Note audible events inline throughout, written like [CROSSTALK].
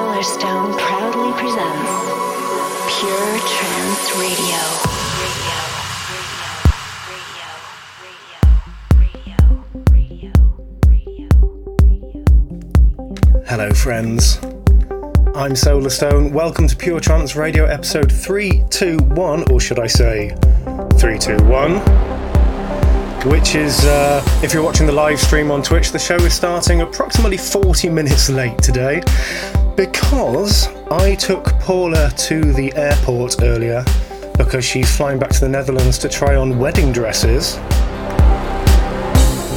Solarstone proudly presents Pure Trance Radio. Hello, friends. I'm Solarstone. Welcome to Pure Trance Radio episode 321, or should I say 321? Which is, uh, if you're watching the live stream on Twitch, the show is starting approximately 40 minutes late today because I took Paula to the airport earlier because she's flying back to the Netherlands to try on wedding dresses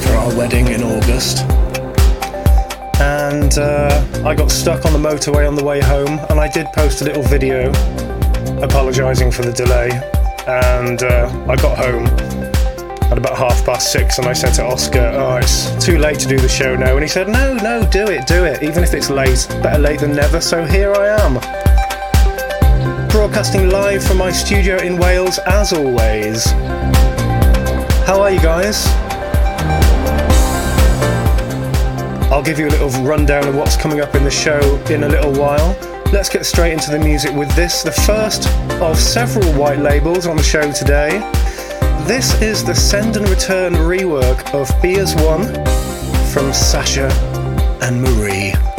for our wedding in August and uh, I got stuck on the motorway on the way home. And I did post a little video apologising for the delay. And uh, I got home at about half past six, and I said to Oscar, "Oh, it's too late to do the show now." And he said, "No, no, do it, do it. Even if it's late, better late than never." So here I am, broadcasting live from my studio in Wales, as always. How are you guys? I'll give you a little rundown of what's coming up in the show in a little while. Let's get straight into the music with this, the first of several white labels on the show today. This is the Send and Return rework of Beers One from Sasha and Marie.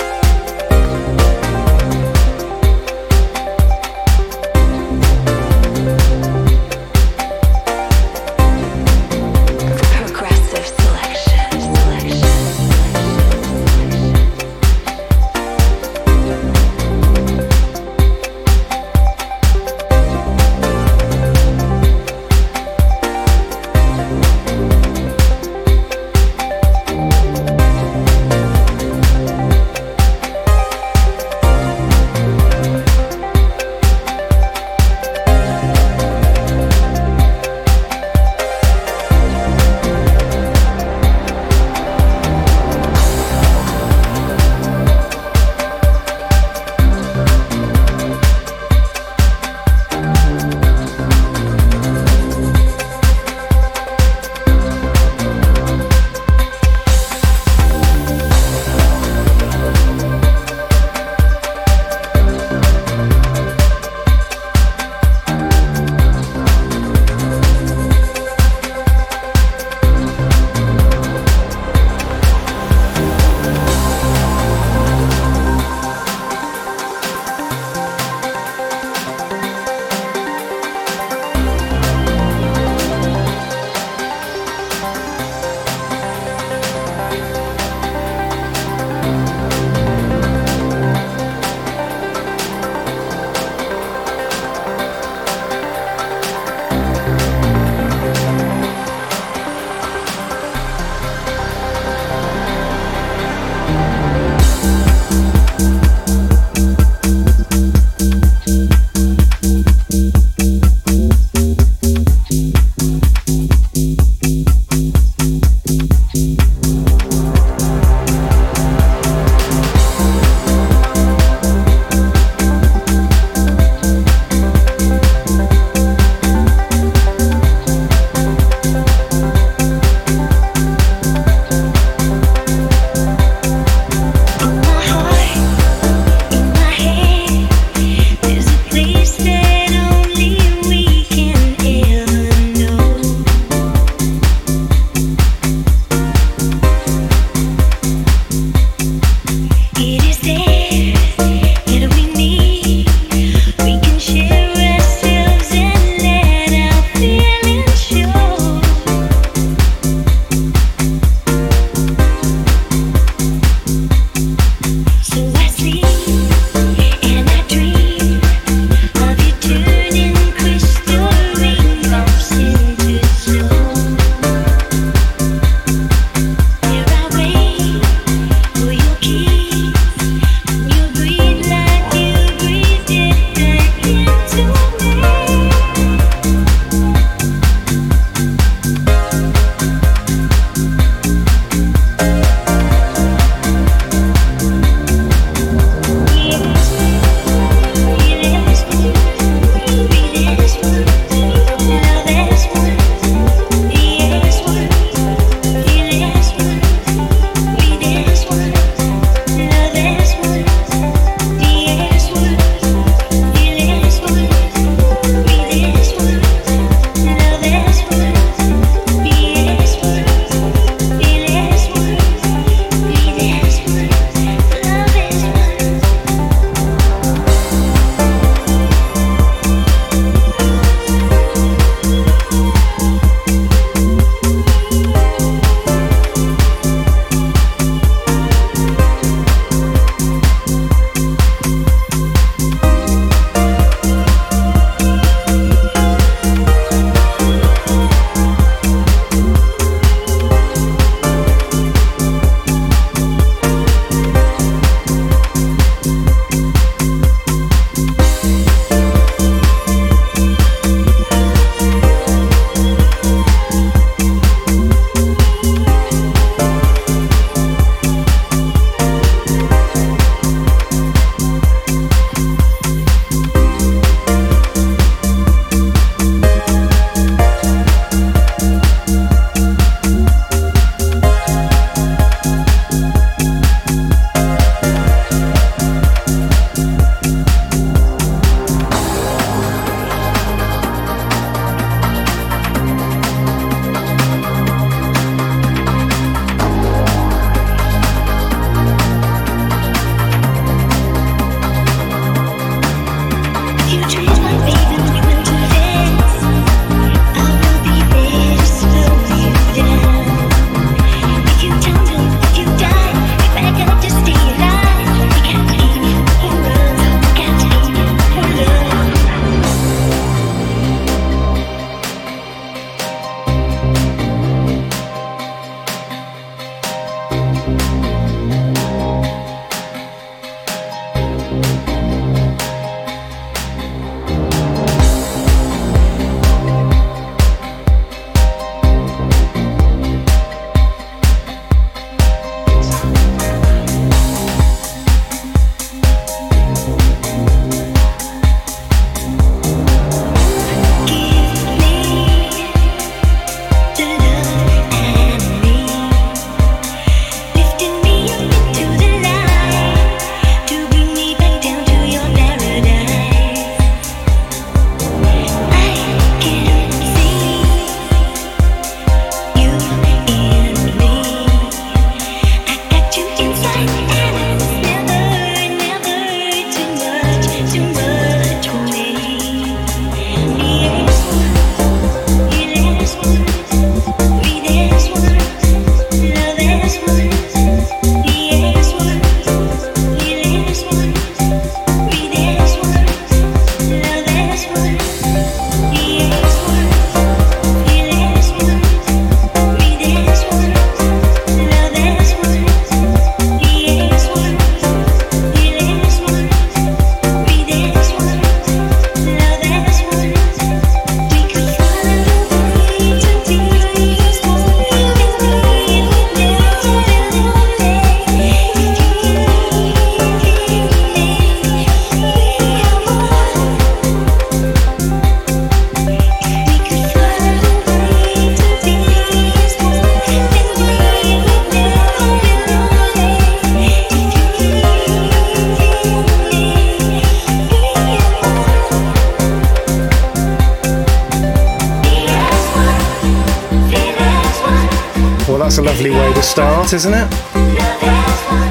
Isn't it?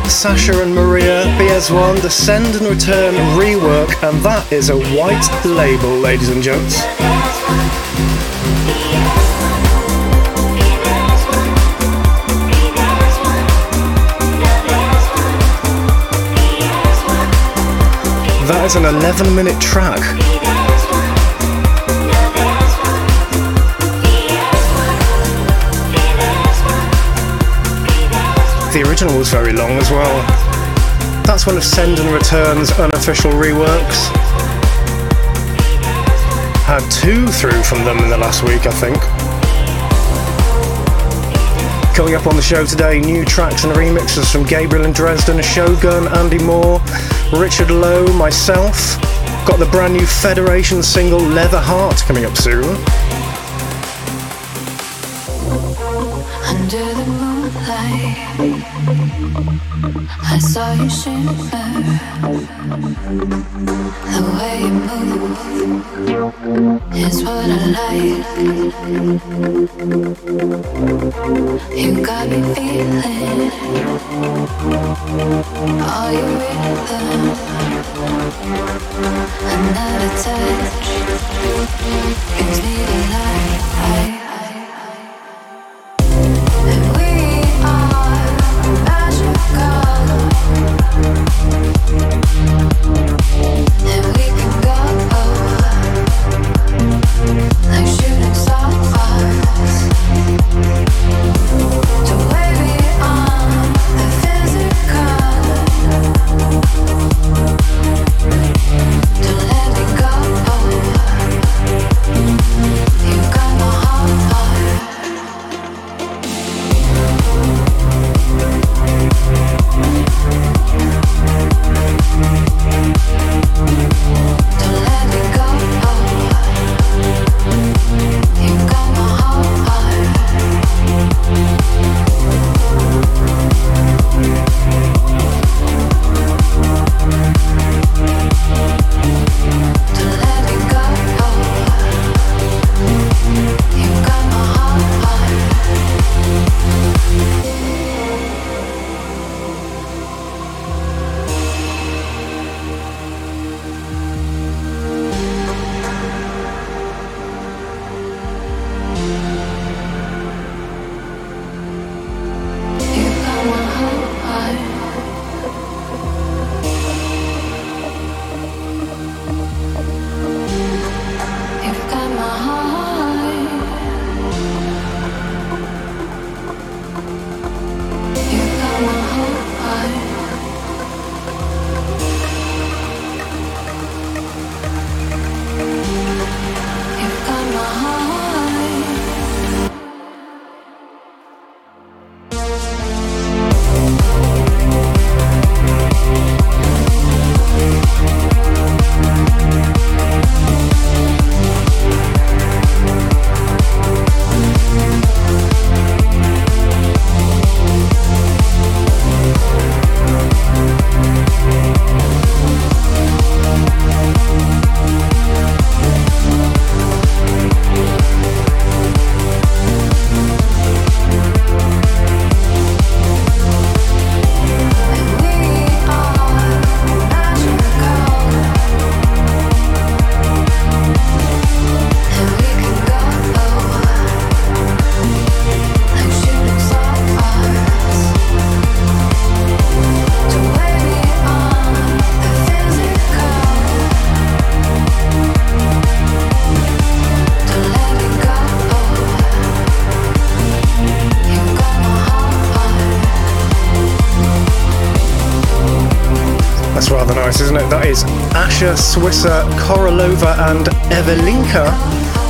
Sasha and Maria, BS1, the Send and Return rework, and that is a white label, ladies and gents. That is an 11 minute track. The original was very long as well. That's one of Send and Return's unofficial reworks. Had two through from them in the last week, I think. Coming up on the show today, new tracks and remixes from Gabriel and Dresden, Shogun, Andy Moore, Richard Lowe, myself. Got the brand new Federation single Leather Heart coming up soon. Under the moonlight, I saw you shimmer. The way you move is what I like. You got me feeling all your rhythm. Another touch brings me to life. Nice, isn't it? That is Asha Swisser, Korolova, and Evelinka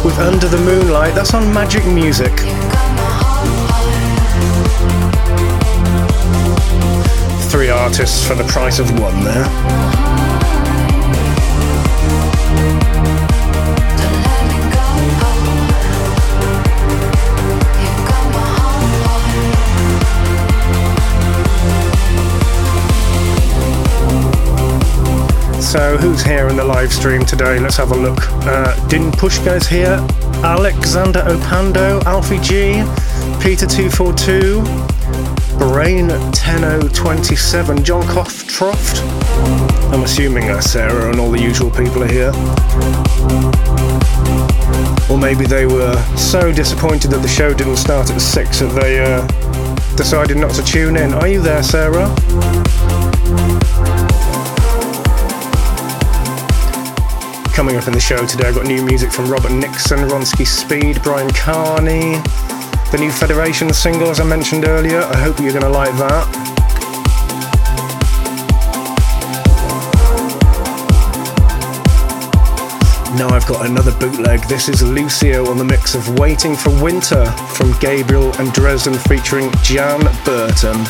with Under the Moonlight. That's on Magic Music. Three artists for the price of one there. So, who's here in the live stream today? Let's have a look. Uh, Din Pushka's here, Alexander Opando, Alfie G, Peter242, Brain Tenno27, John Croft. I'm assuming uh, Sarah and all the usual people are here. Or maybe they were so disappointed that the show didn't start at 6 that they uh, decided not to tune in. Are you there, Sarah? Coming up in the show today, I've got new music from Robert Nixon, Ronski Speed, Bryan Kearney, the new Federation single, as I mentioned earlier. I hope you're going to like that. Now I've got another bootleg. This is Lucio on the mix of Waiting for Winter from Gabriel and Dresden featuring Jan Burton.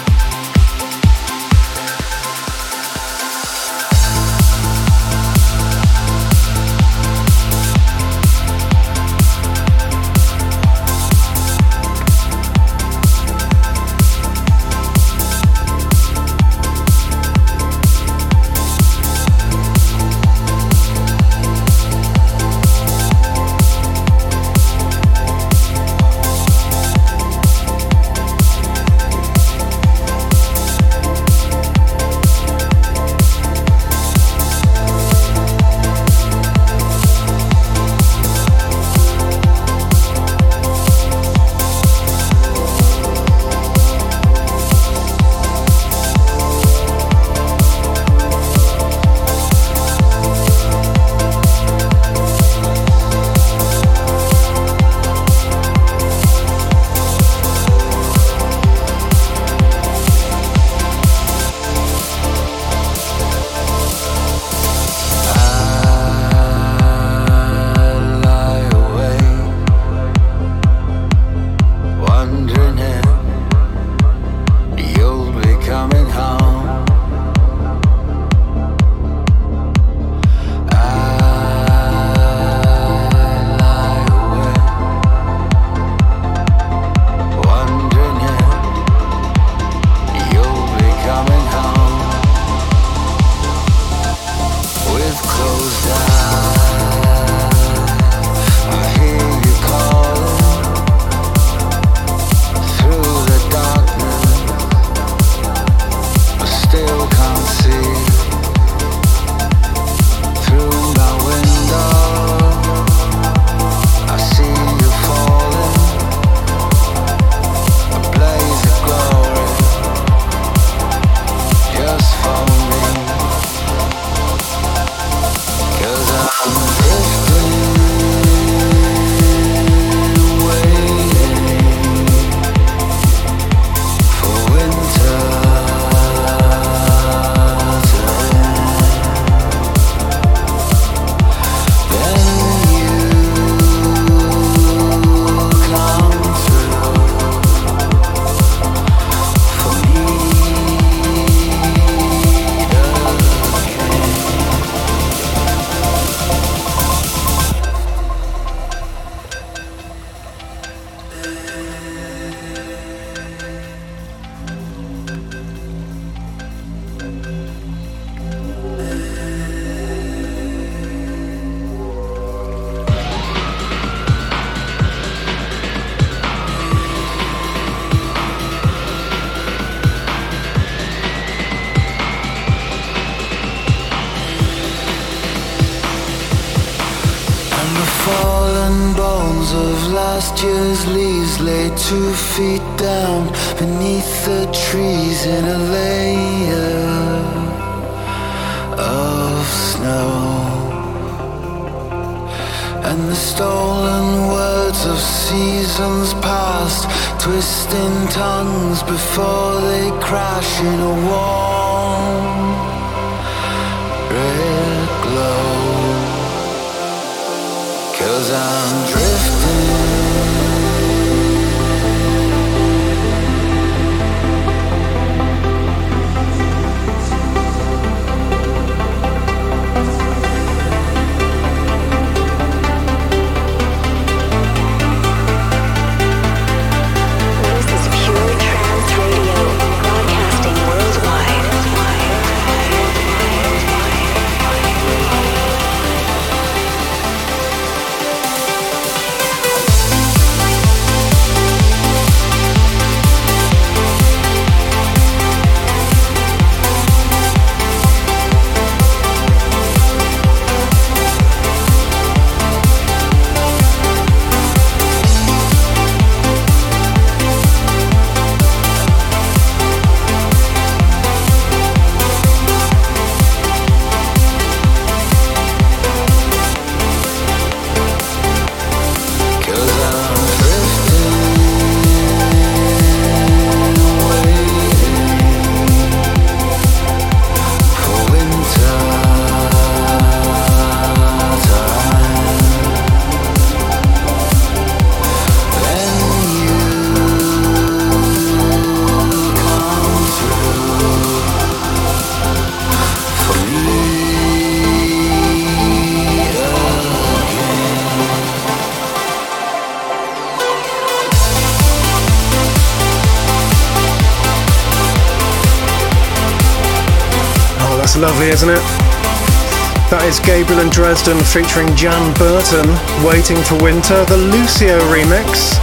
That's lovely, isn't it? That is Gabriel and Dresden featuring Jan Burton, Waiting for Winter, the Lucio remix.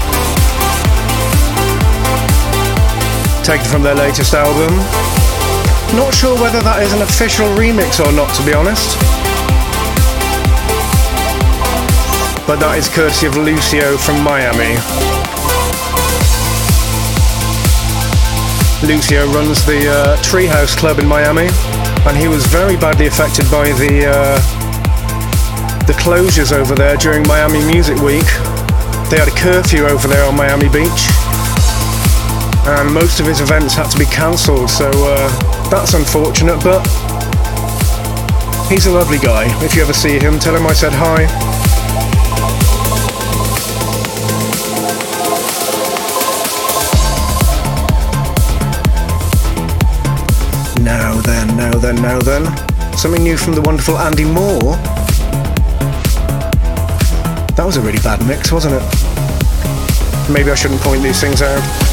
Taken from their latest album. Not sure whether that is an official remix or not, to be honest. But that is courtesy of Lucio from Miami. Lucio runs the uh, Treehouse Club in Miami, and he was very badly affected by the uh, the closures over there during Miami Music Week. They had a curfew over there on Miami Beach, and most of his events had to be cancelled. So uh, that's unfortunate, but he's a lovely guy. If you ever see him, tell him I said hi. Then, now then. Something new from the wonderful Andy Moore. That was a really bad mix, wasn't it? Maybe I shouldn't point these things out.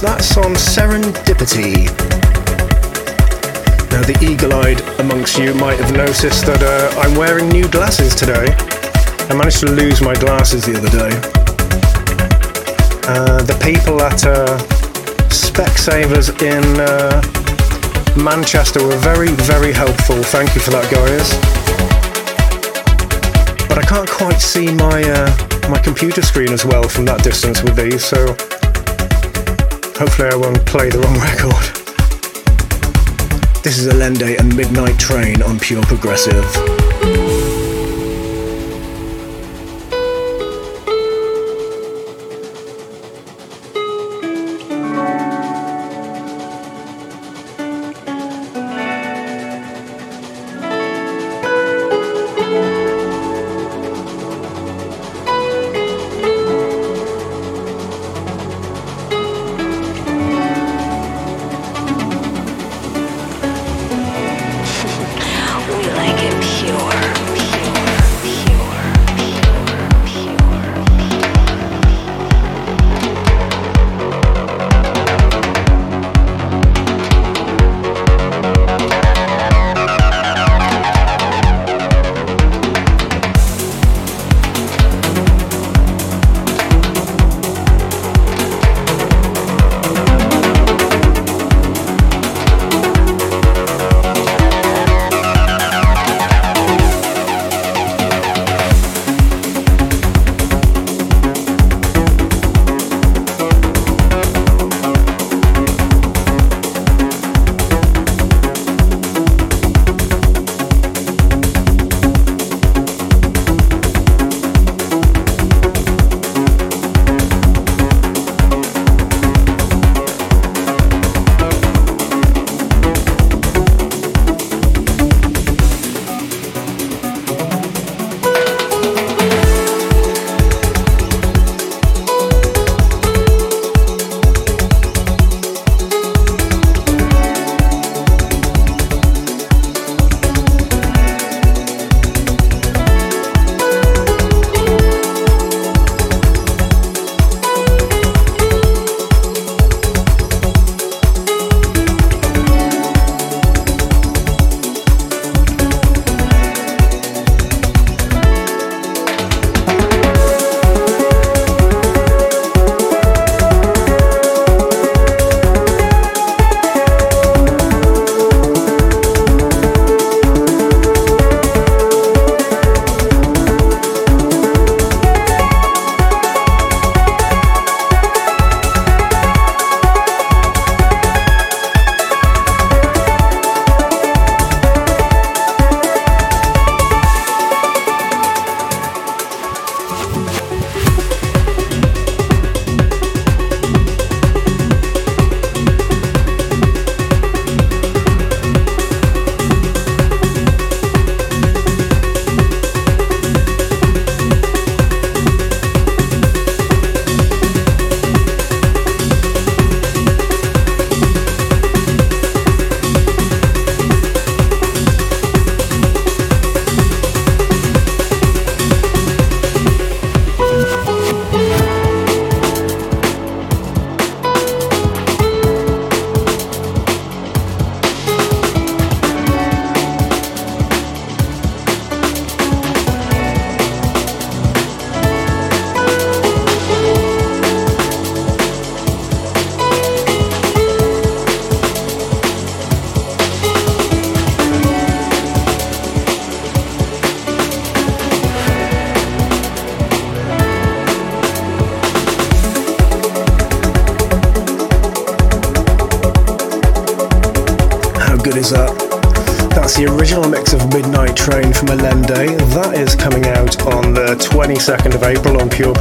That's on Serendipity. Now, the eagle eyed amongst you might have noticed that uh, I'm wearing new glasses today. I managed to lose my glasses the other day. Uh, the people at uh, Specsavers in uh, Manchester were very, very helpful. Thank you for that, guys but I can't quite see my uh, my computer screen as well from that distance with these, so hopefully I won't play the wrong record. This is Allende and Midnight Train on Pure Progressive.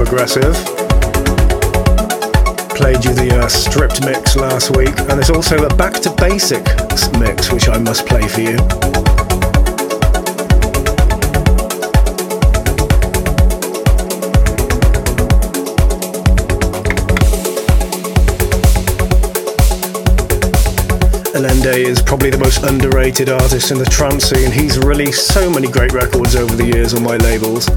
Progressive. Played you the uh, stripped mix last week, and there's also a back to basic mix which I must play for you. Allende is probably the most underrated artist in the trance scene. He's released so many great records over the years on my labels.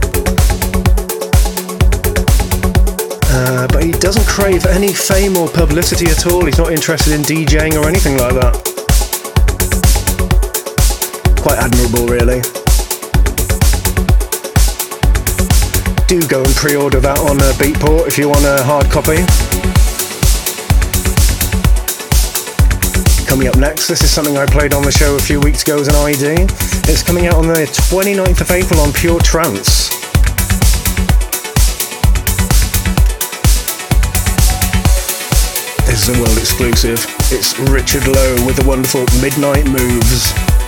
Uh, but he doesn't crave any fame or publicity at all. He's not interested in DJing or anything like that. Quite admirable, really. Do go and pre-order that on uh, Beatport if you want a hard copy. Coming up next, this is something I played on the show a few weeks ago as an ID. It's coming out on the 29th of April on Pure Trance. Is a world exclusive. It's Richard Lowe with the wonderful Midnight Moves.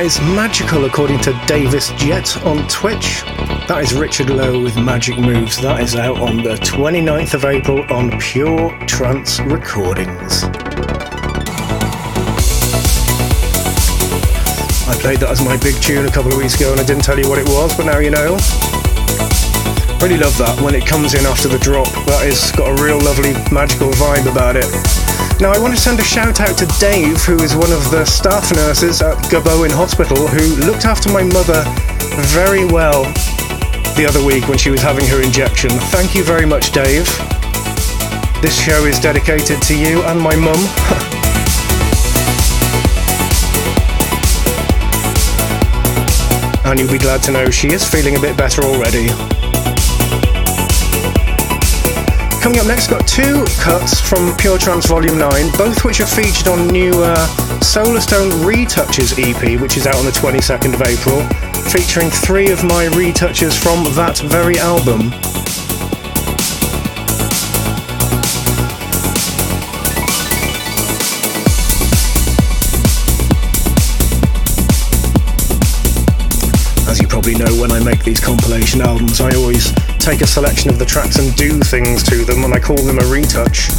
That is magical according to Davis Jet on Twitch. That is Richard Lowe with Magic Moves. That is out on the 29th of April on Pure Trance Recordings. I played that as my big tune a couple of weeks ago and I didn't tell you what it was, but now you know. Really love that when it comes in after the drop. That has got a real lovely magical vibe about it. Now, I want to send a shout out to Dave, who is one of the staff nurses at Gabowen Hospital, who looked after my mother very well the other week when she was having her injection. Thank you very much, Dave. This show is dedicated to you and my mum. [LAUGHS] and you'll be glad to know she is feeling a bit better already. Coming up next, got two cuts from Pure Trance Volume 9, both which are featured on new uh, Solarstone Retouches EP, which is out on the 22nd of April, featuring three of my retouches from that very album. As you probably know, I make these compilation albums, I always take a selection of the tracks and do things to them, and I call them a retouch.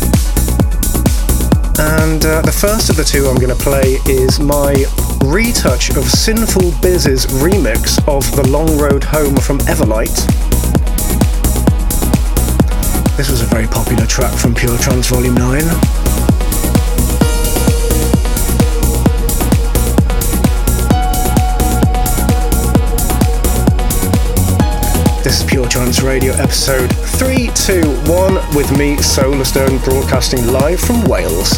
And uh, the first of the two I'm going to play is my retouch of Sinful Biz's remix of The Long Road Home from Everlight. This was a very popular track from Pure Trance Volume 9. This is Pure Trance Radio episode 321 with me, Solarstone, broadcasting live from Wales.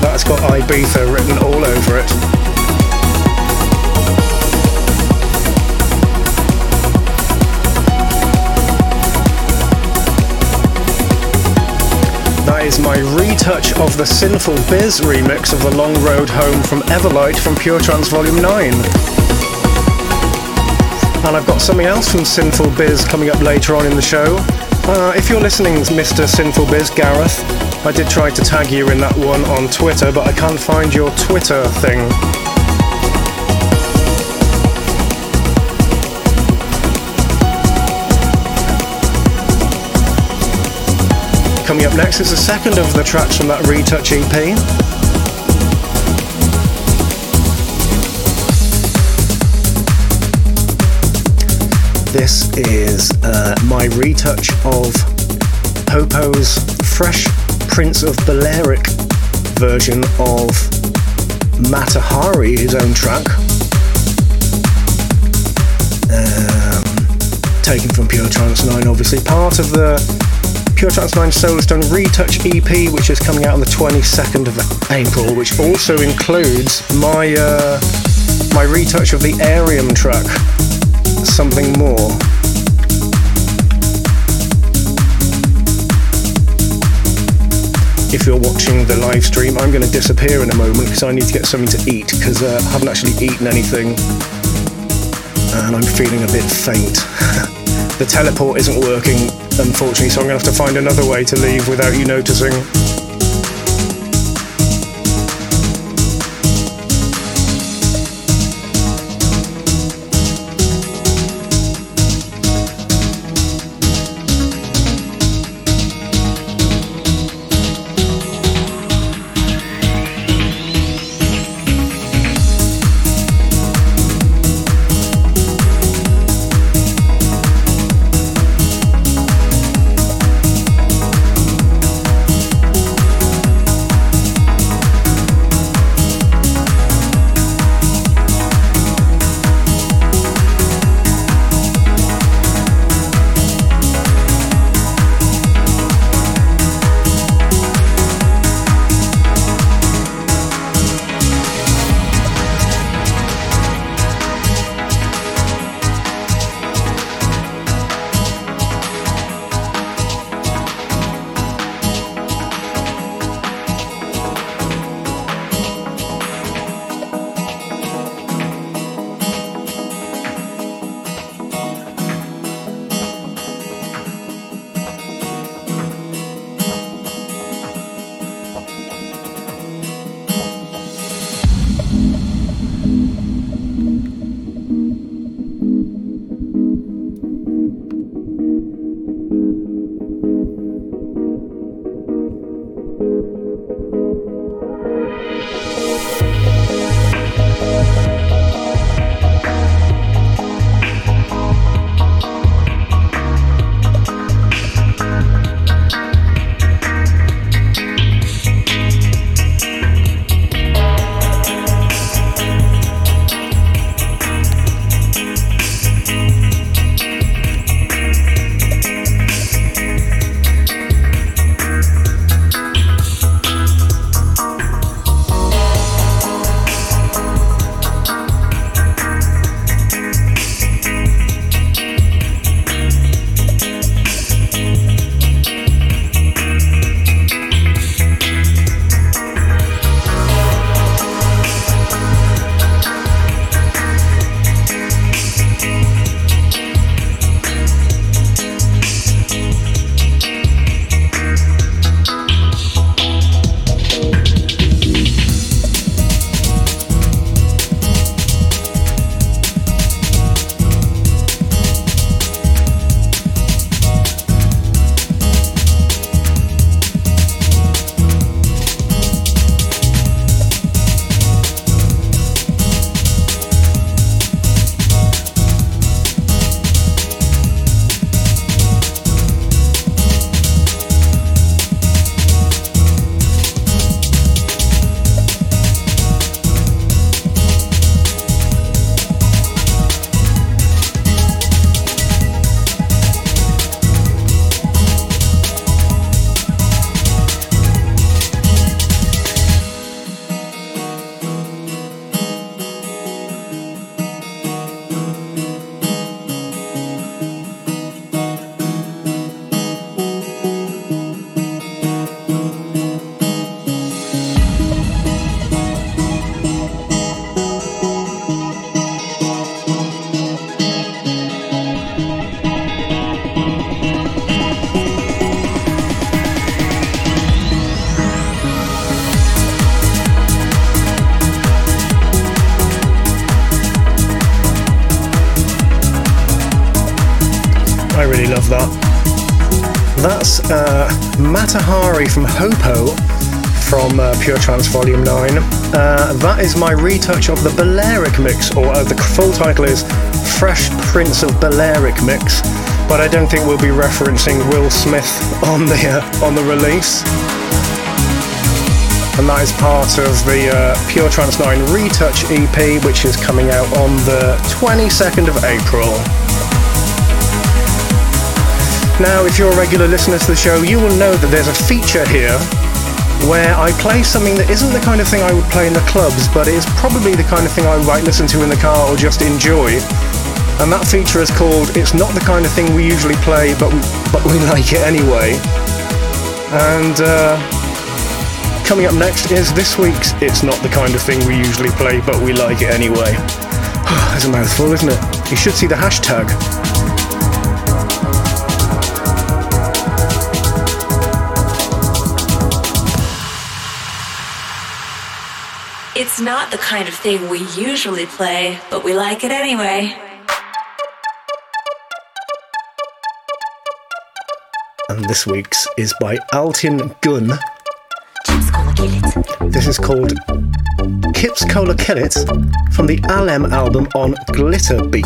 That's got Ibiza written all over it. That is my retouch of the Sinful Biz remix of The Long Road Home from Everlight from Pure Trance Volume 9. And I've got something else from Sinful Biz coming up later on in the show. Uh, if you're listening, Mr. Sinful Biz, Gareth, I did try to tag you in that one on Twitter, but I can't find your Twitter thing. Coming up next is the second of the tracks from that Retouch EP. This is uh, my retouch of Popo's fresh Prince of Balearic version of Matahari, his own track. Um, taken from Pure Trance 9, obviously. Part of the Pure Trance 9 Solarstone Retouch EP, which is coming out on the 22nd of April, which also includes my uh, my retouch of the Arium track, Something More. If you're watching the live stream, I'm going to disappear in a moment because I need to get something to eat because uh, I haven't actually eaten anything and I'm feeling a bit faint. [LAUGHS] the teleport isn't working, unfortunately, so I'm going to have to find another way to leave without you noticing. Really love that. That's uh, Matahari from Hopo from uh, Pure Trance Volume 9. Uh, that is my retouch of the Balearic mix, or uh, the full title is Fresh Prince of Balearic Mix, but I don't think we'll be referencing Will Smith on the, uh, on the release. And that is part of the uh, Pure Trance 9 Retouch EP, which is coming out on the 22nd of April. Now, if you're a regular listener to the show, you will know that there's a feature here where I play something that isn't the kind of thing I would play in the clubs, but it is probably the kind of thing I might listen to in the car or just enjoy. And that feature is called It's Not the Kind of Thing We Usually Play, but, we, but we like it anyway. And uh, coming up next is this week's It's Not the Kind of Thing We Usually Play, but we like it anyway. [SIGHS] There's a mouthful, isn't it? You should see the hashtag. It's not the kind of thing we usually play, but we like it anyway. And this week's is by Altin Gun. This is called Kips Cola Kill It from the Alem album on Glitter Beat.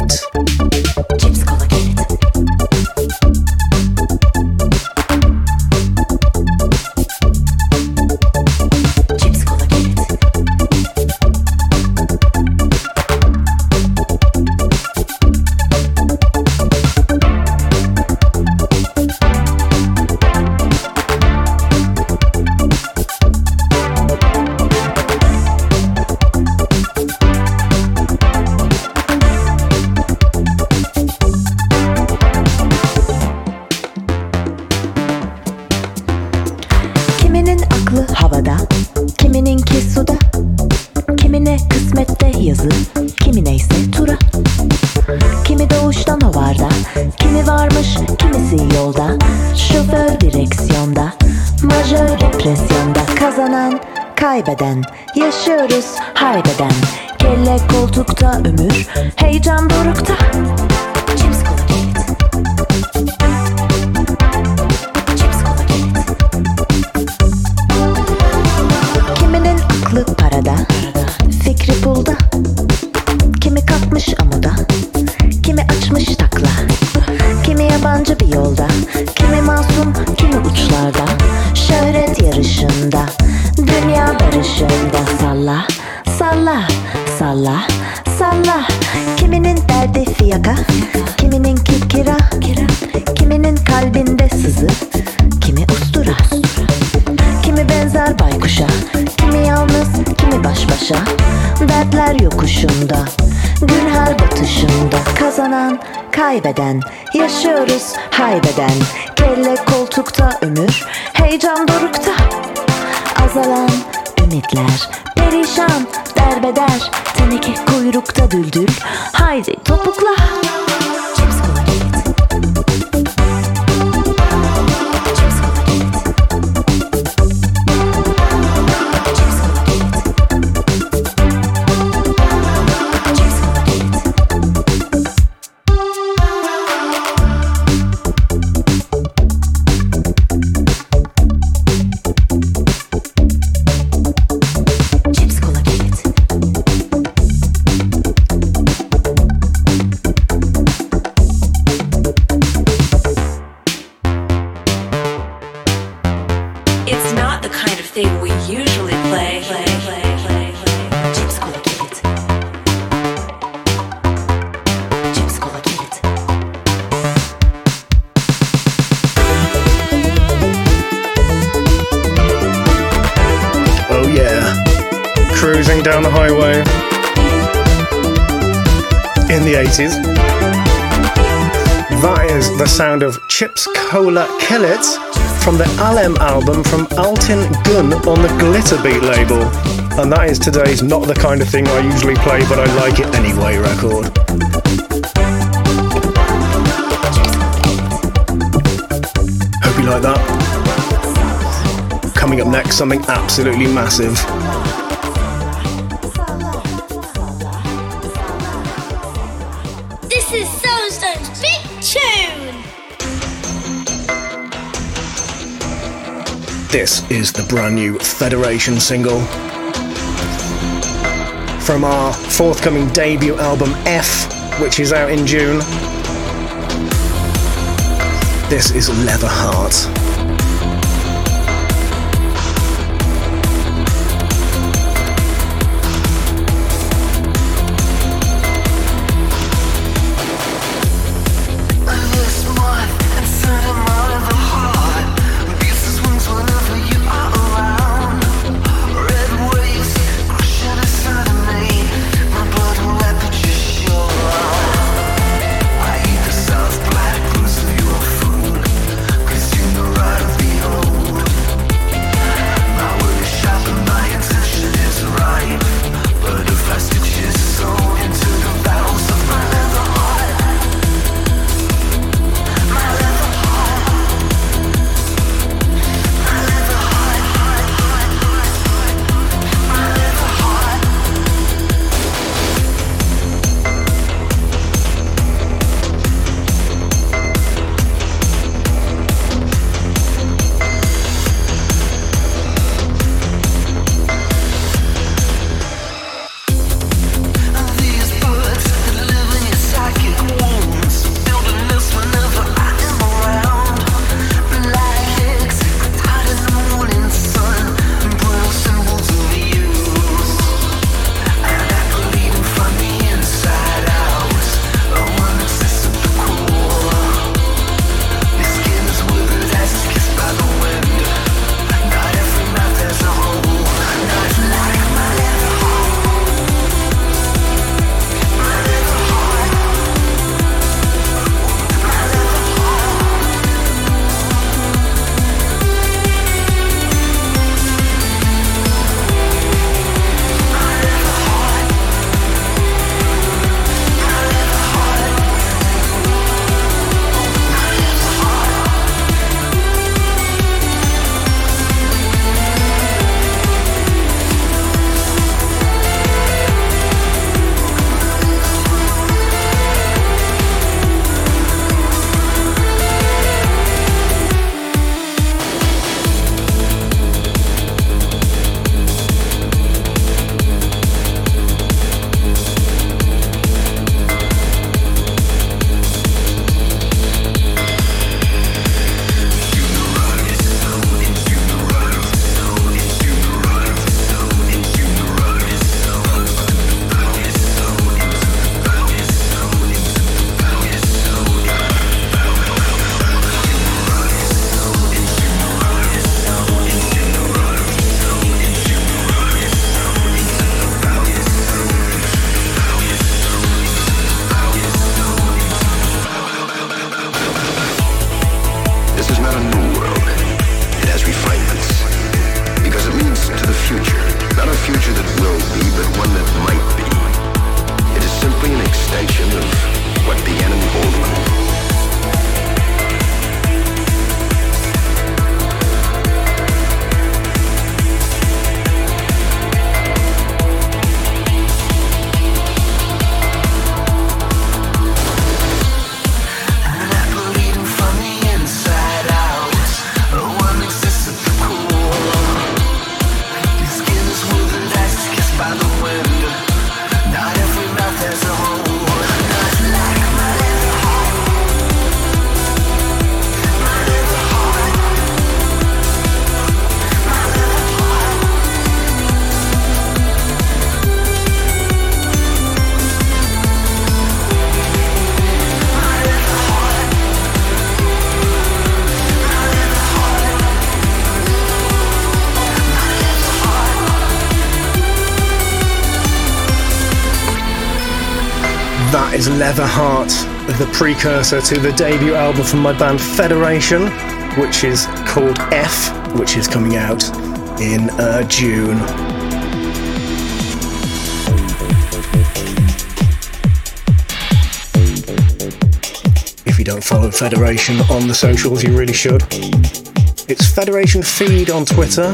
Kaybeden, yaşıyoruz haybeden Kelle koltukta ömür, heyecan dorukta kaybeden, yaşıyoruz haybeden. Kelle koltukta ömür, heyecan dorukta. Azalan ümitler, perişan, derbeder. Teneke kuyrukta düldül, haydi topukla Cola Kill It from the Alem album from Altin Gun on the Glitter Beat label. And that is today's Not the Kind of Thing I Usually Play, but I Like It Anyway record. Hope you like that. Coming up next, something absolutely massive. This is the brand new Federation single from our forthcoming debut album F, which is out in June. This is Leather Heart. Is Leatherheart, the precursor to the debut album from my band Federation, which is called F, which is coming out in uh, June. If you don't follow Federation on the socials, you really should. It's Federation Feed on Twitter.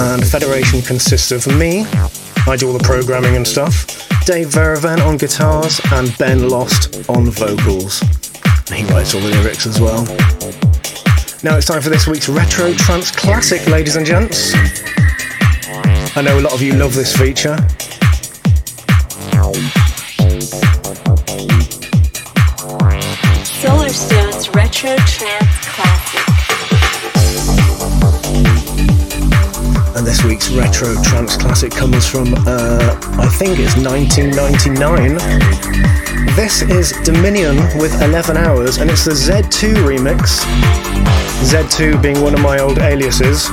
And Federation consists of me, I do all the programming and stuff. Dave Veravan on guitars and Ben Lost on vocals. He writes all the lyrics as well. Now it's time for this week's Retro Trance Classic, ladies and gents. I know a lot of you love this feature. Solarstone's Retro Trance this week's Retro Trance Classic comes from, uh, I think it's 1999. This is Dominion with 11 Hours, and it's the Z2 remix. Z2 being one of my old aliases.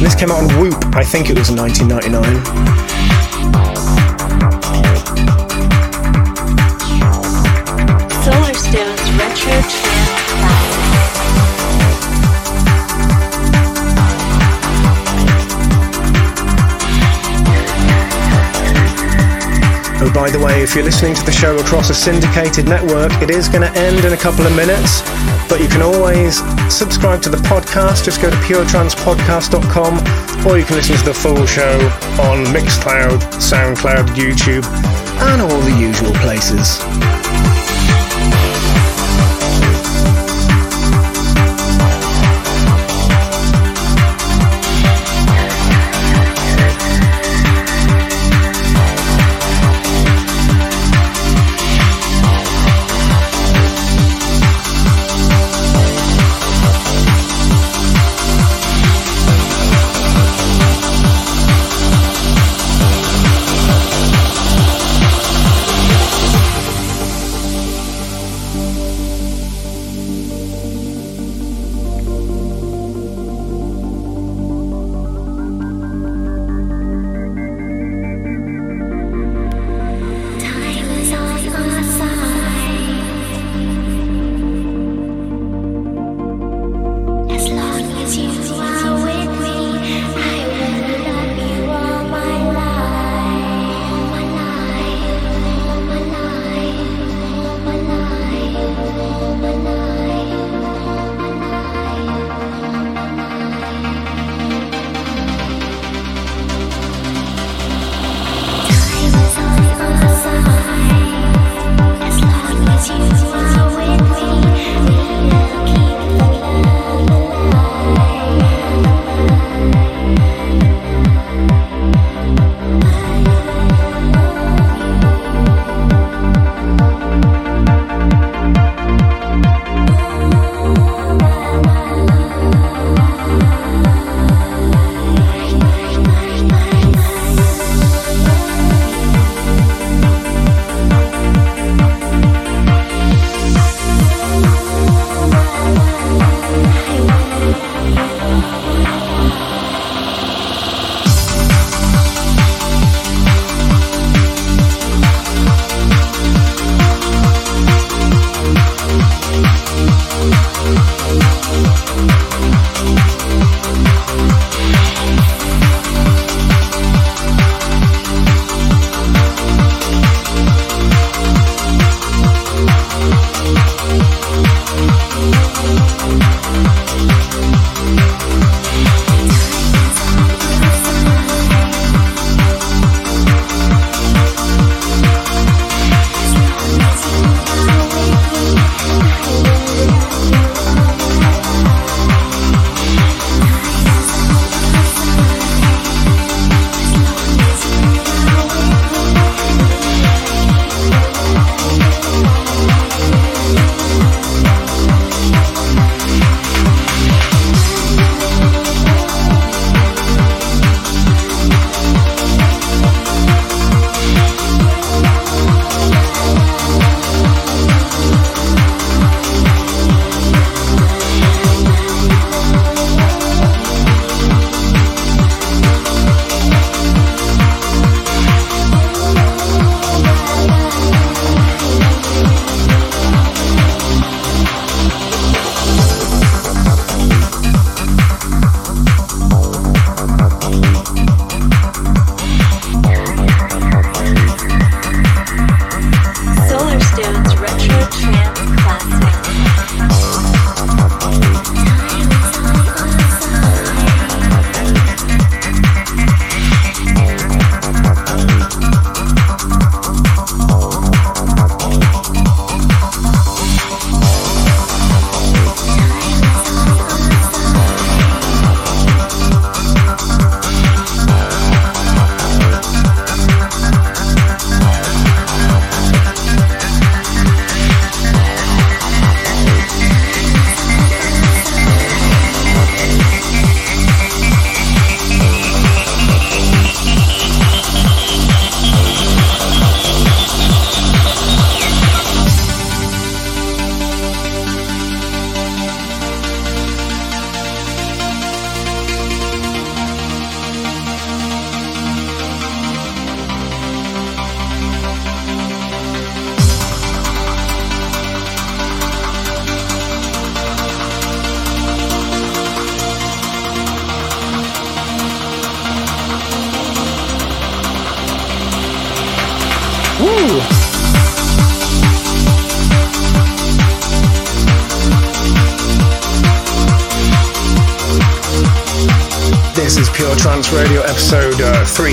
This came out on Whoop, I think it was in 1999. Solarstone's Retro By the way, if you're listening to the show across a syndicated network, it is going to end in a couple of minutes, but you can always subscribe to the podcast. Just go to puretrancepodcast.com, or you can listen to the full show on Mixcloud, Soundcloud, YouTube, and all the usual places.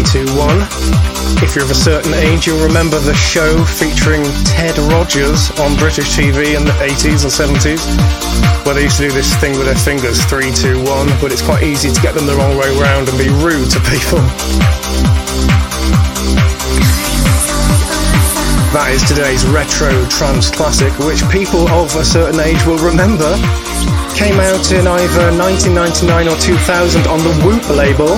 321. If you're of a certain age, you'll remember the show featuring Ted Rogers on British TV in the 80s and 70s, where they used to do this thing with their fingers 321, but it's quite easy to get them the wrong way round and be rude to people. That is today's retro trance classic, which people of a certain age will remember. Came out in either 1999 or 2000 on the Whoop label.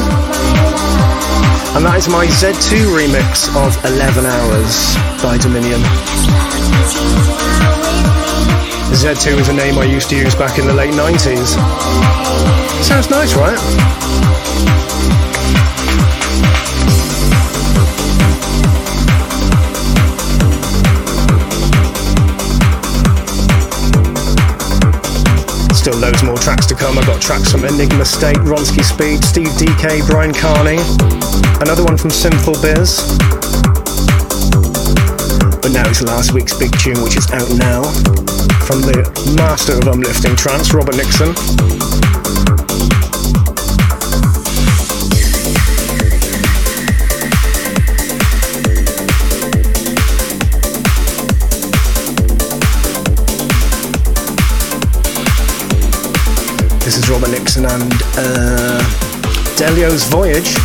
And that is my Z2 remix of 11 Hours by Dominion. Z2 is a name I used to use back in the late 90s. Sounds nice, right? Still loads more tracks to come. I got tracks from Enigma State, Ronsky Speed, Steve Dekay, Bryan Kearney, another one from Simple Biz. But now it's last week's big tune, which is out now from the master of uplifting trance, Robert Nickson. Nickson and uh, Delio's Voyage.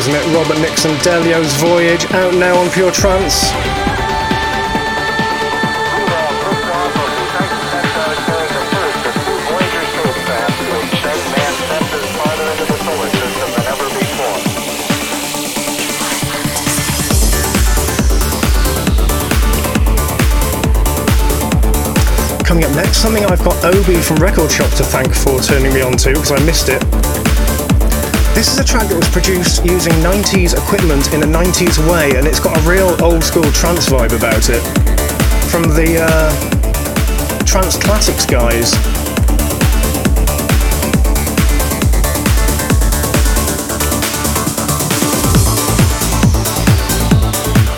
Isn't it? Robert Nickson, Delio's Voyage, out now on Pure Trance. Coming up next, something I've got Obi from Record Shop to thank for turning me on to because I missed it. This is a track that was produced using 90s equipment in a 90s way, and it's got a real old school trance vibe about it. From the uh, Trance Classics guys.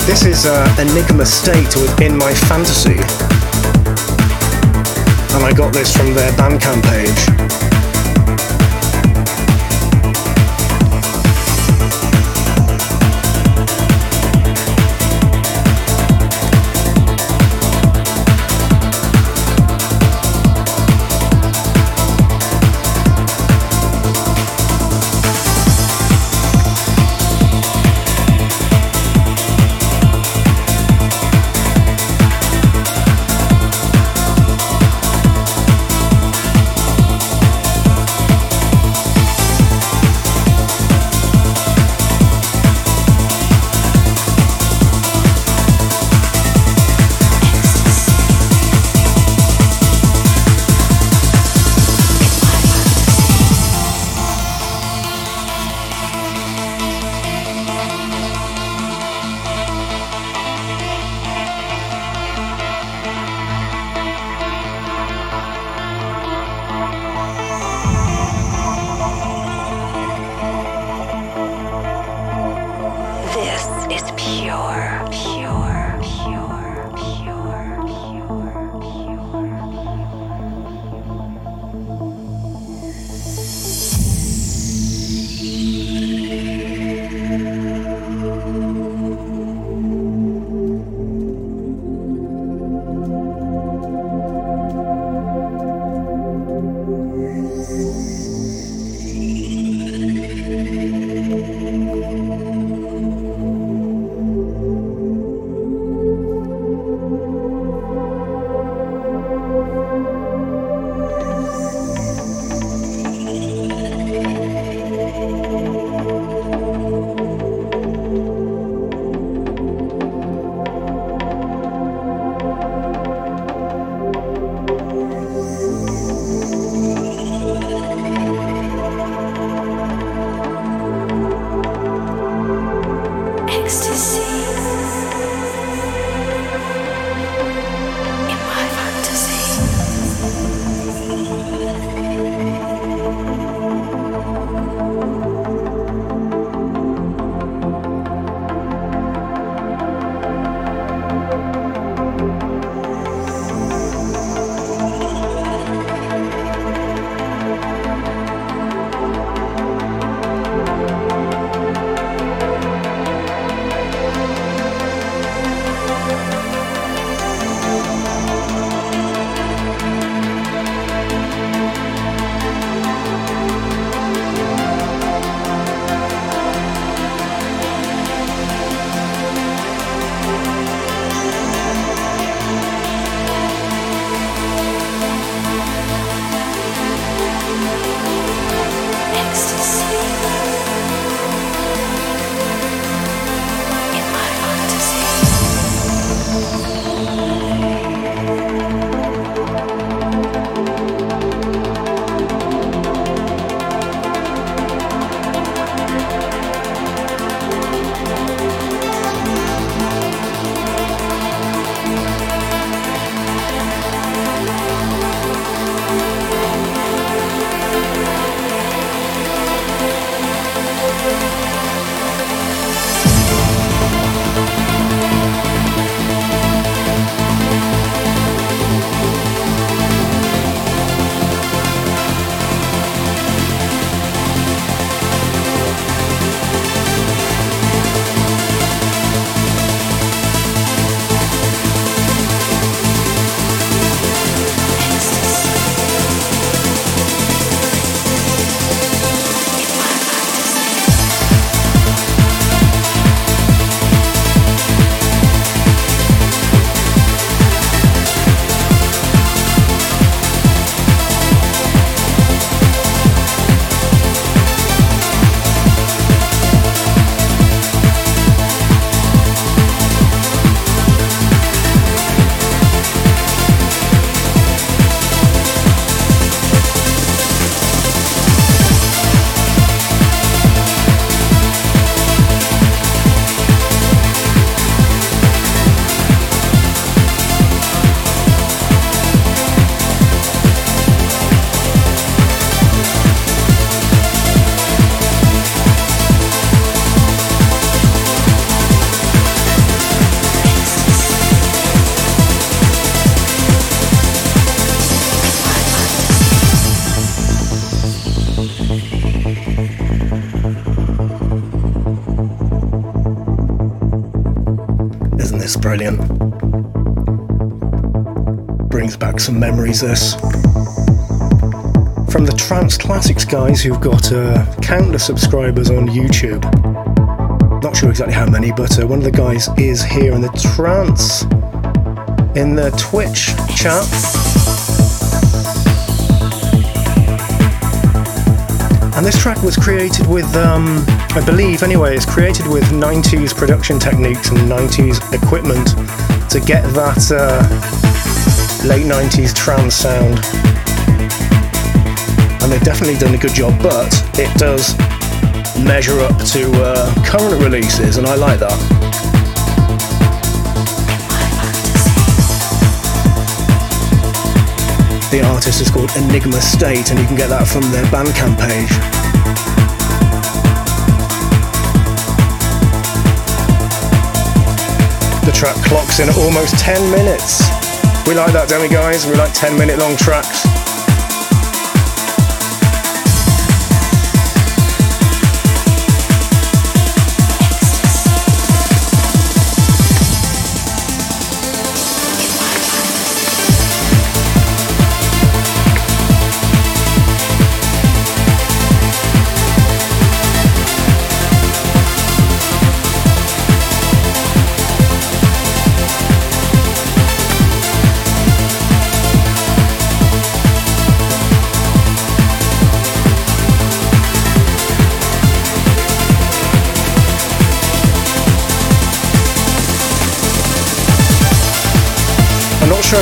This is uh, Enigma State within My Fantasy. And I got this from their Bandcamp page. Memories, this. From the Trance Classics guys who've got uh, countless subscribers on YouTube. Not sure exactly how many, but uh, one of the guys is here in the Trance, in the Twitch chat. And this track was created with, um, I believe anyway, it's created with 90s production techniques and 90s equipment to get that uh, late 90s trance sound. And they've definitely done a good job, but it does measure up to uh, current releases, and I like that. The artist is called Enigma State, and you can get that from their Bandcamp page. The track clocks in at almost 10 minutes. We like that, don't we, guys? We like 10 minute long tracks.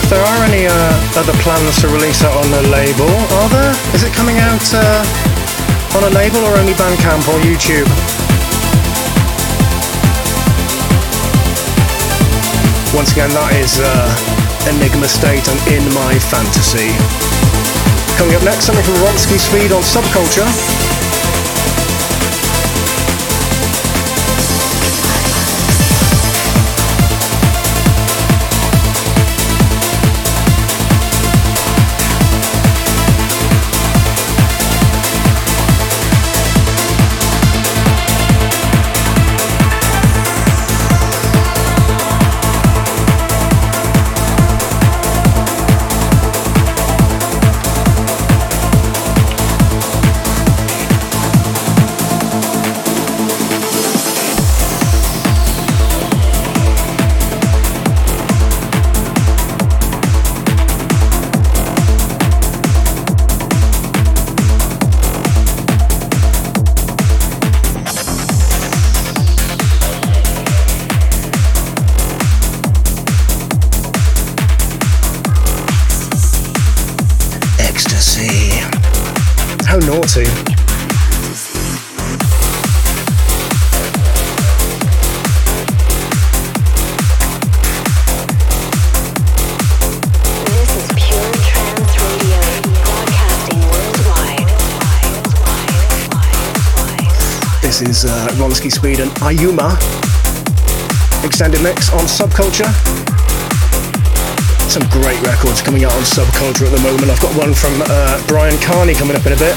If there are any uh, other plans to release it on a label. Are there? Is it coming out uh, on a label or only Bandcamp or YouTube? Once again, that is uh, Enigma State and In My Fantasy. Coming up next, something from Ronsky Speed on Subculture. And Ayuma. Extended mix on Subculture. Some great records coming out on Subculture at the moment. I've got one from uh, Bryan Kearney coming up in a bit.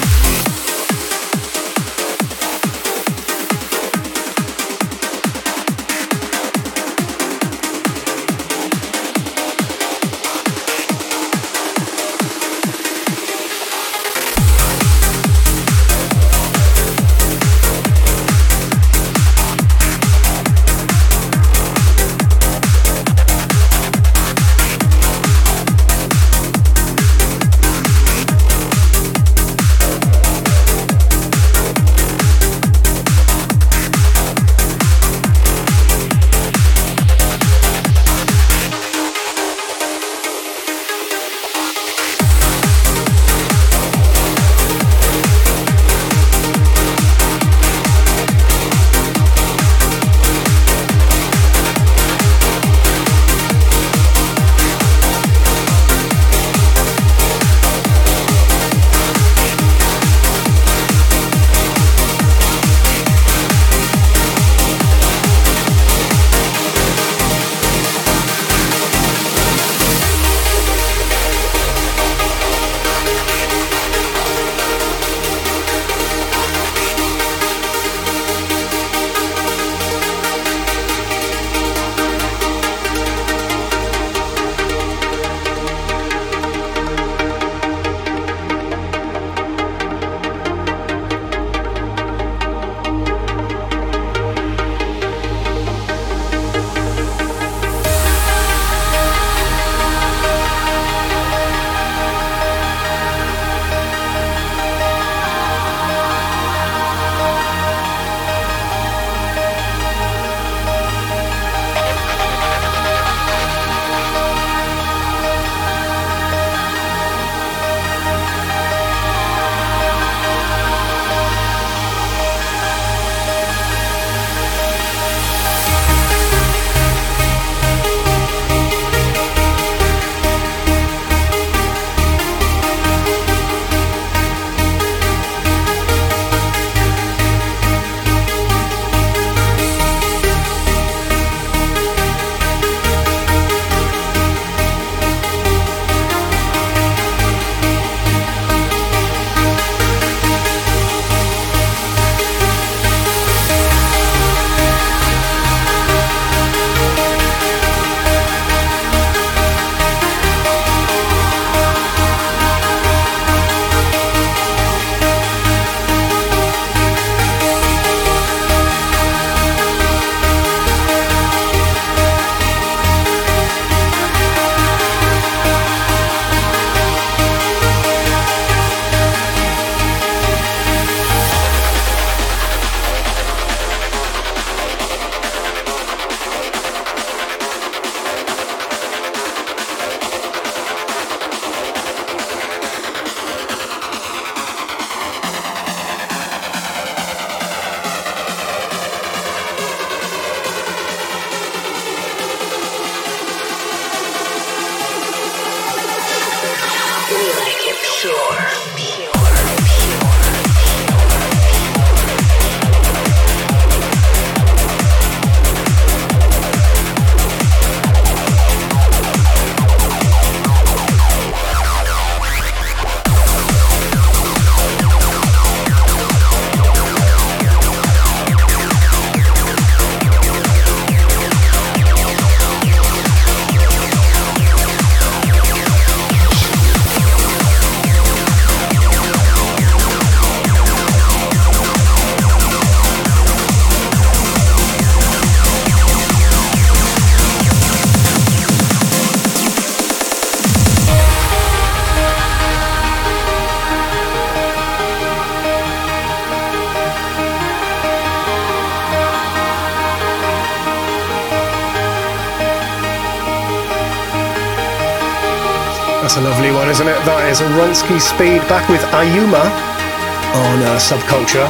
Is Ronsky Speed back with Ayuma on uh, Subculture.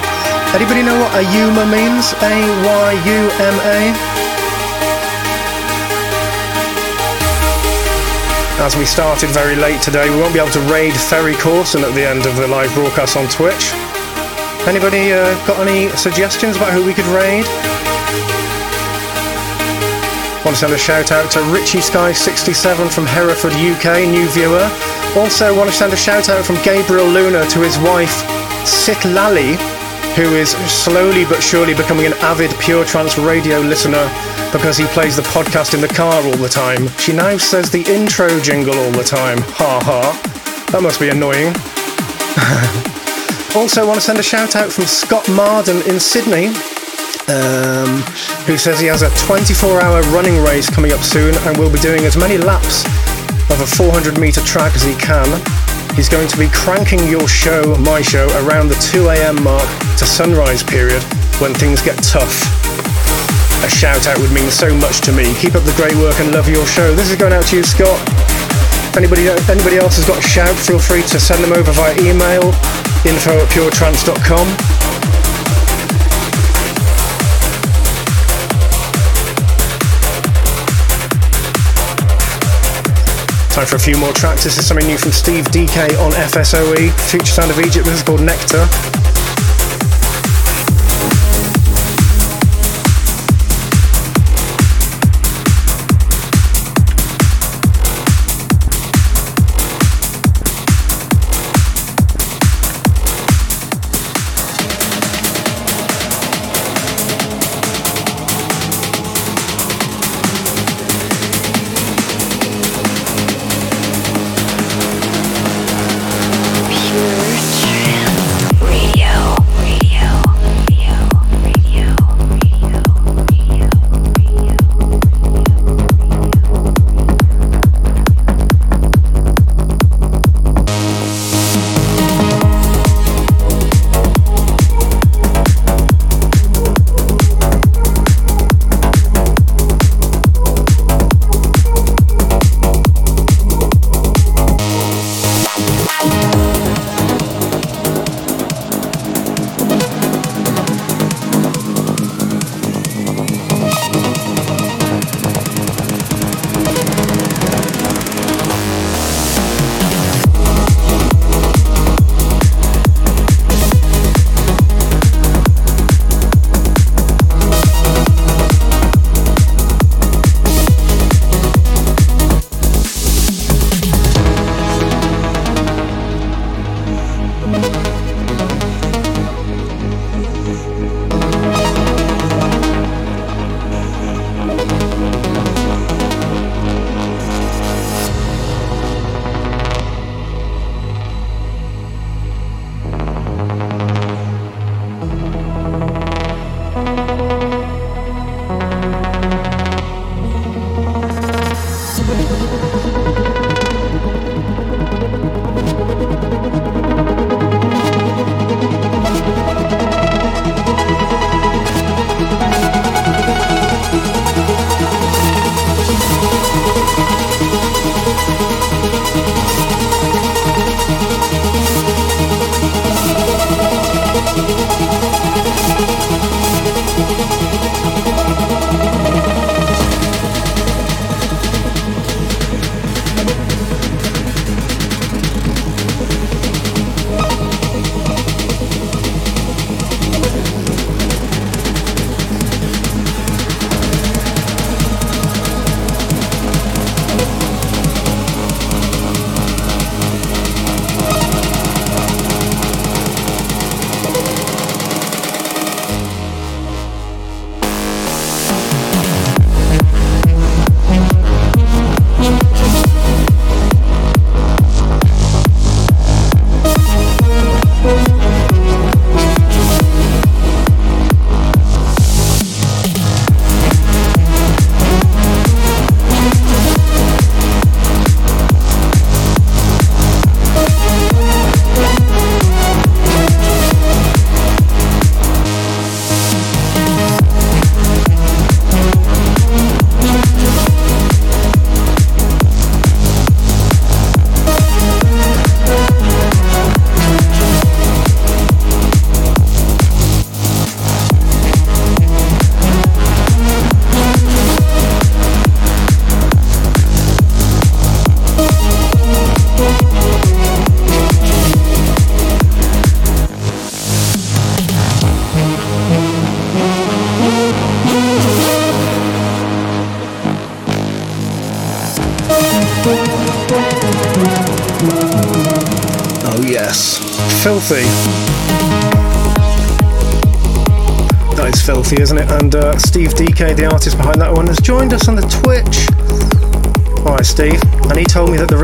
Anybody know what Ayuma means? A Y U M A? As we started very late today, we won't be able to raid Ferry Corsten at the end of the live broadcast on Twitch. Anybody uh, got any suggestions about who we could raid? Want to send a shout out to Richie Sky67 from Hereford, UK, new viewer. Also, want to send a shout out from Gabriel Luna to his wife, Sitlali, who is slowly but surely becoming an avid Pure Trance radio listener because he plays the podcast in the car all the time. She now says the intro jingle all the time. Ha ha. That must be annoying. [LAUGHS] also, want to send a shout out from Scott Marden in Sydney, um, who says he has a 24 hour running race coming up soon and will be doing as many laps of a 400 metre track as he can. He's going to be cranking your show, my show, around the 2 am mark to sunrise period when things get tough. A shout out would mean so much to me. Keep up the great work and love your show. This is going out to you, Scott. If anybody, anybody else has got a shout, feel free to send them over via email info at puretrance.com. Time for a few more tracks. This is something new from Steve Dekay on FSOE. Future Sound of Egypt. This is called Nectar.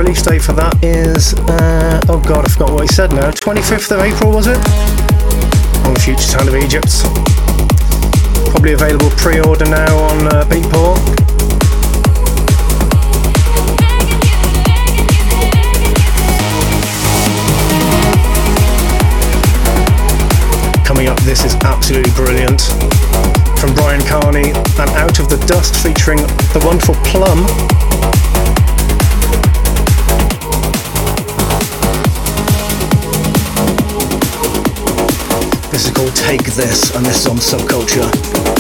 release date for that is, uh, oh god, I forgot what he said now. 25th of April, was it? On Future Sound of Egypt. Probably available pre order now on uh, Beatport. coming up. This is absolutely brilliant. From Bryan Kearney and Out of the Dust featuring the wonderful Plumb take this and this on subculture.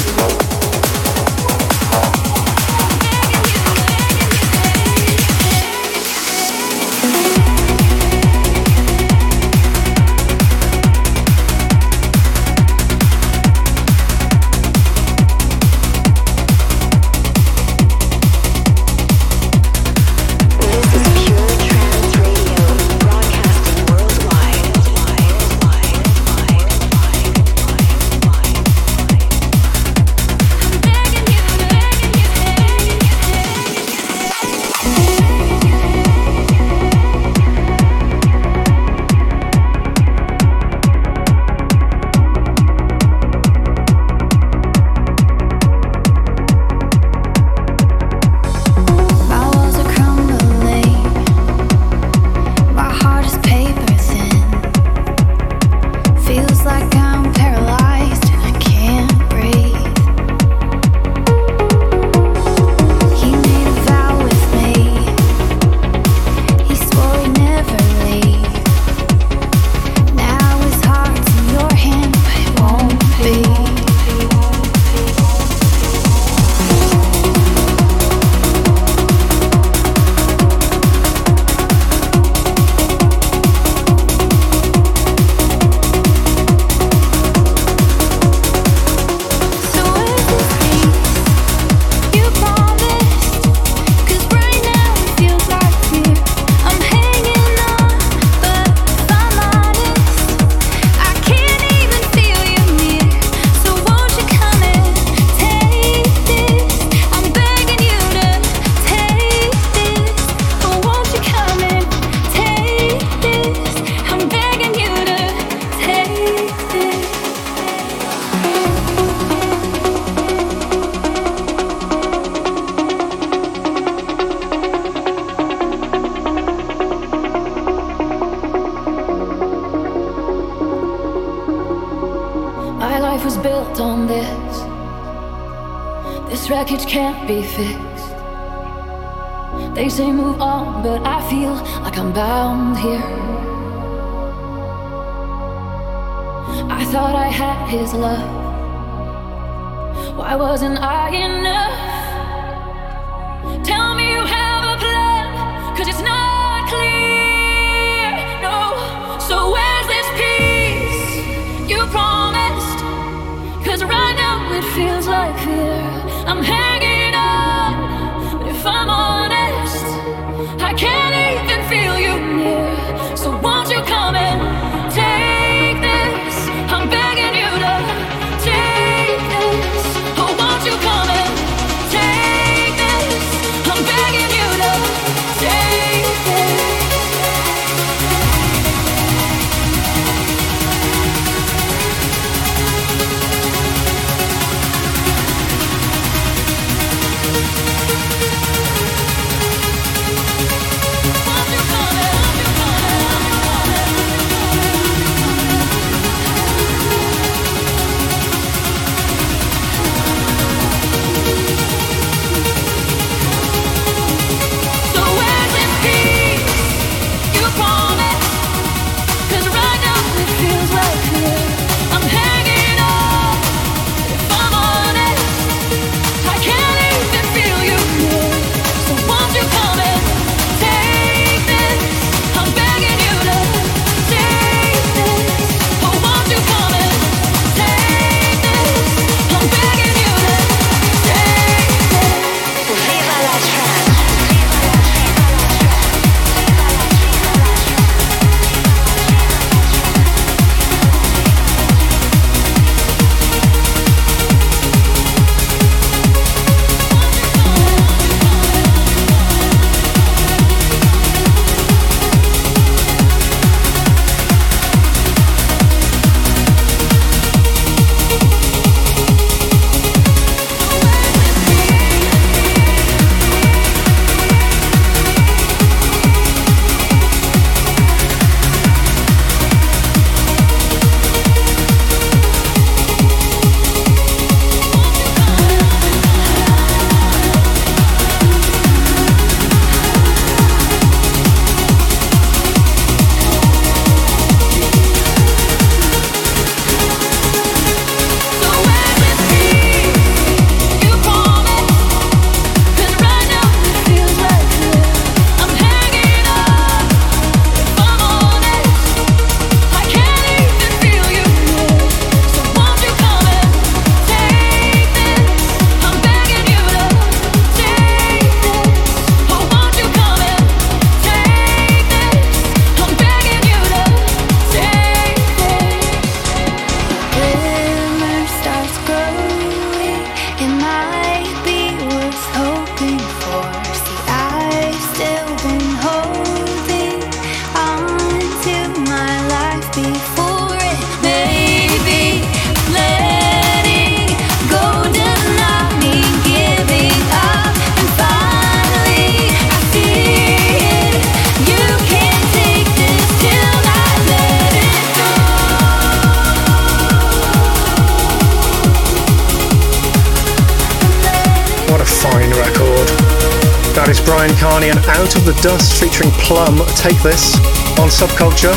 Take this on Subculture.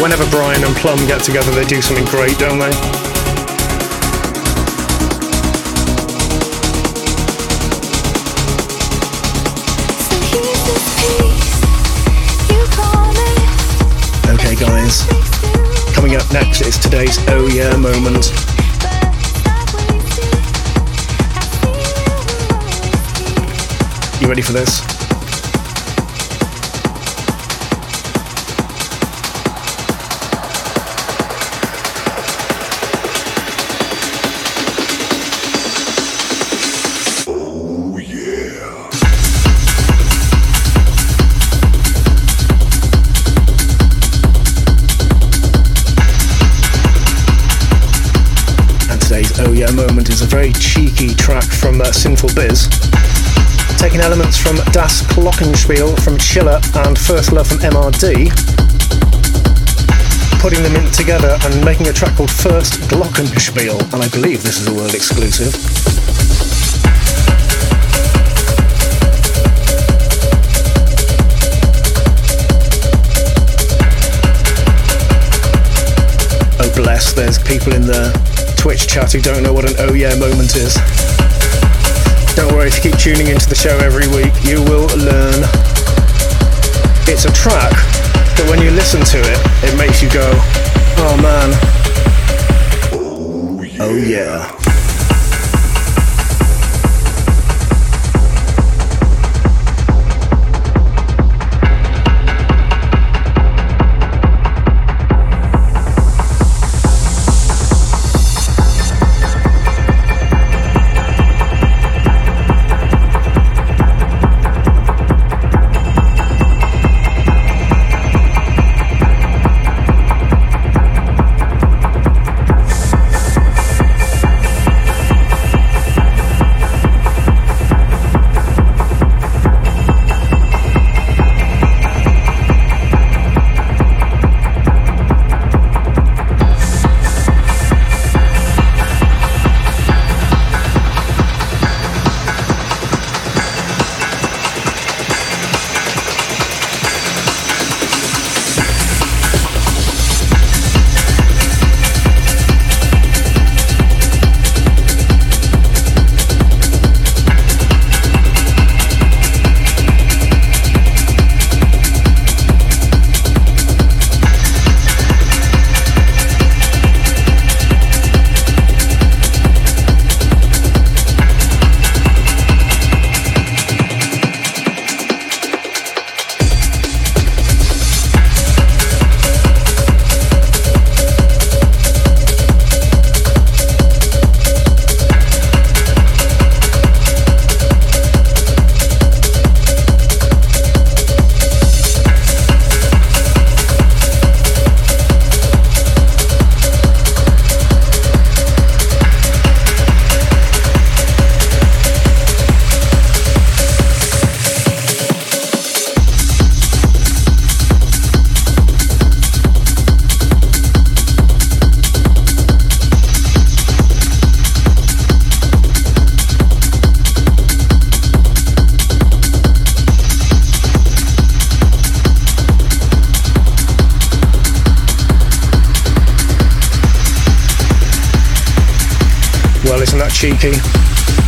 Whenever Bryan and Plumb get together, they do something great, don't they? So here's this piece you promised. Okay, guys. Coming up next is today's Oh Yeah moment. But stop wasting. I see you always You ready for this? Cheeky track from uh, Sinful Biz. Taking elements from Das Glockenspiel from Schiller and First Love from MRD, putting them in together and making a track called First Glockenspiel, and I believe this is a world exclusive. Bless, there's people in the Twitch chat who don't know what an oh yeah moment is. Don't worry, if you keep tuning into the show every week, you will learn. It's a track that when you listen to it, it makes you go, oh man. Oh yeah.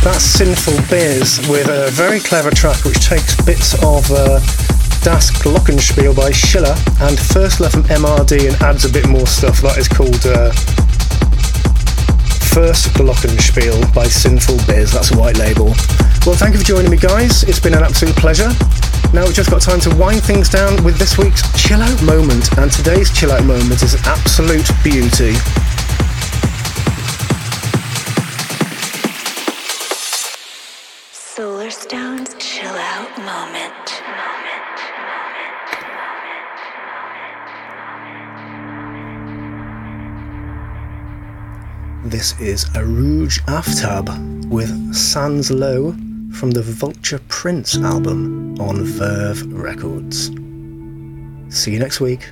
That's Sinful Biz with a very clever track which takes bits of uh, Das Glockenspiel by Schiller and First Love from MRD and adds a bit more stuff. That is called uh, First Glockenspiel by Sinful Biz. That's a white label. Well, thank you for joining me, guys. It's been an absolute pleasure. Now we've just got time to wind things down with this week's chill out moment, and today's chill out moment is an absolute beauty. Stone's chill out moment. This is Arooj Aftab with Saans Lo from the Vulture Prince album on Verve Records. See you next week.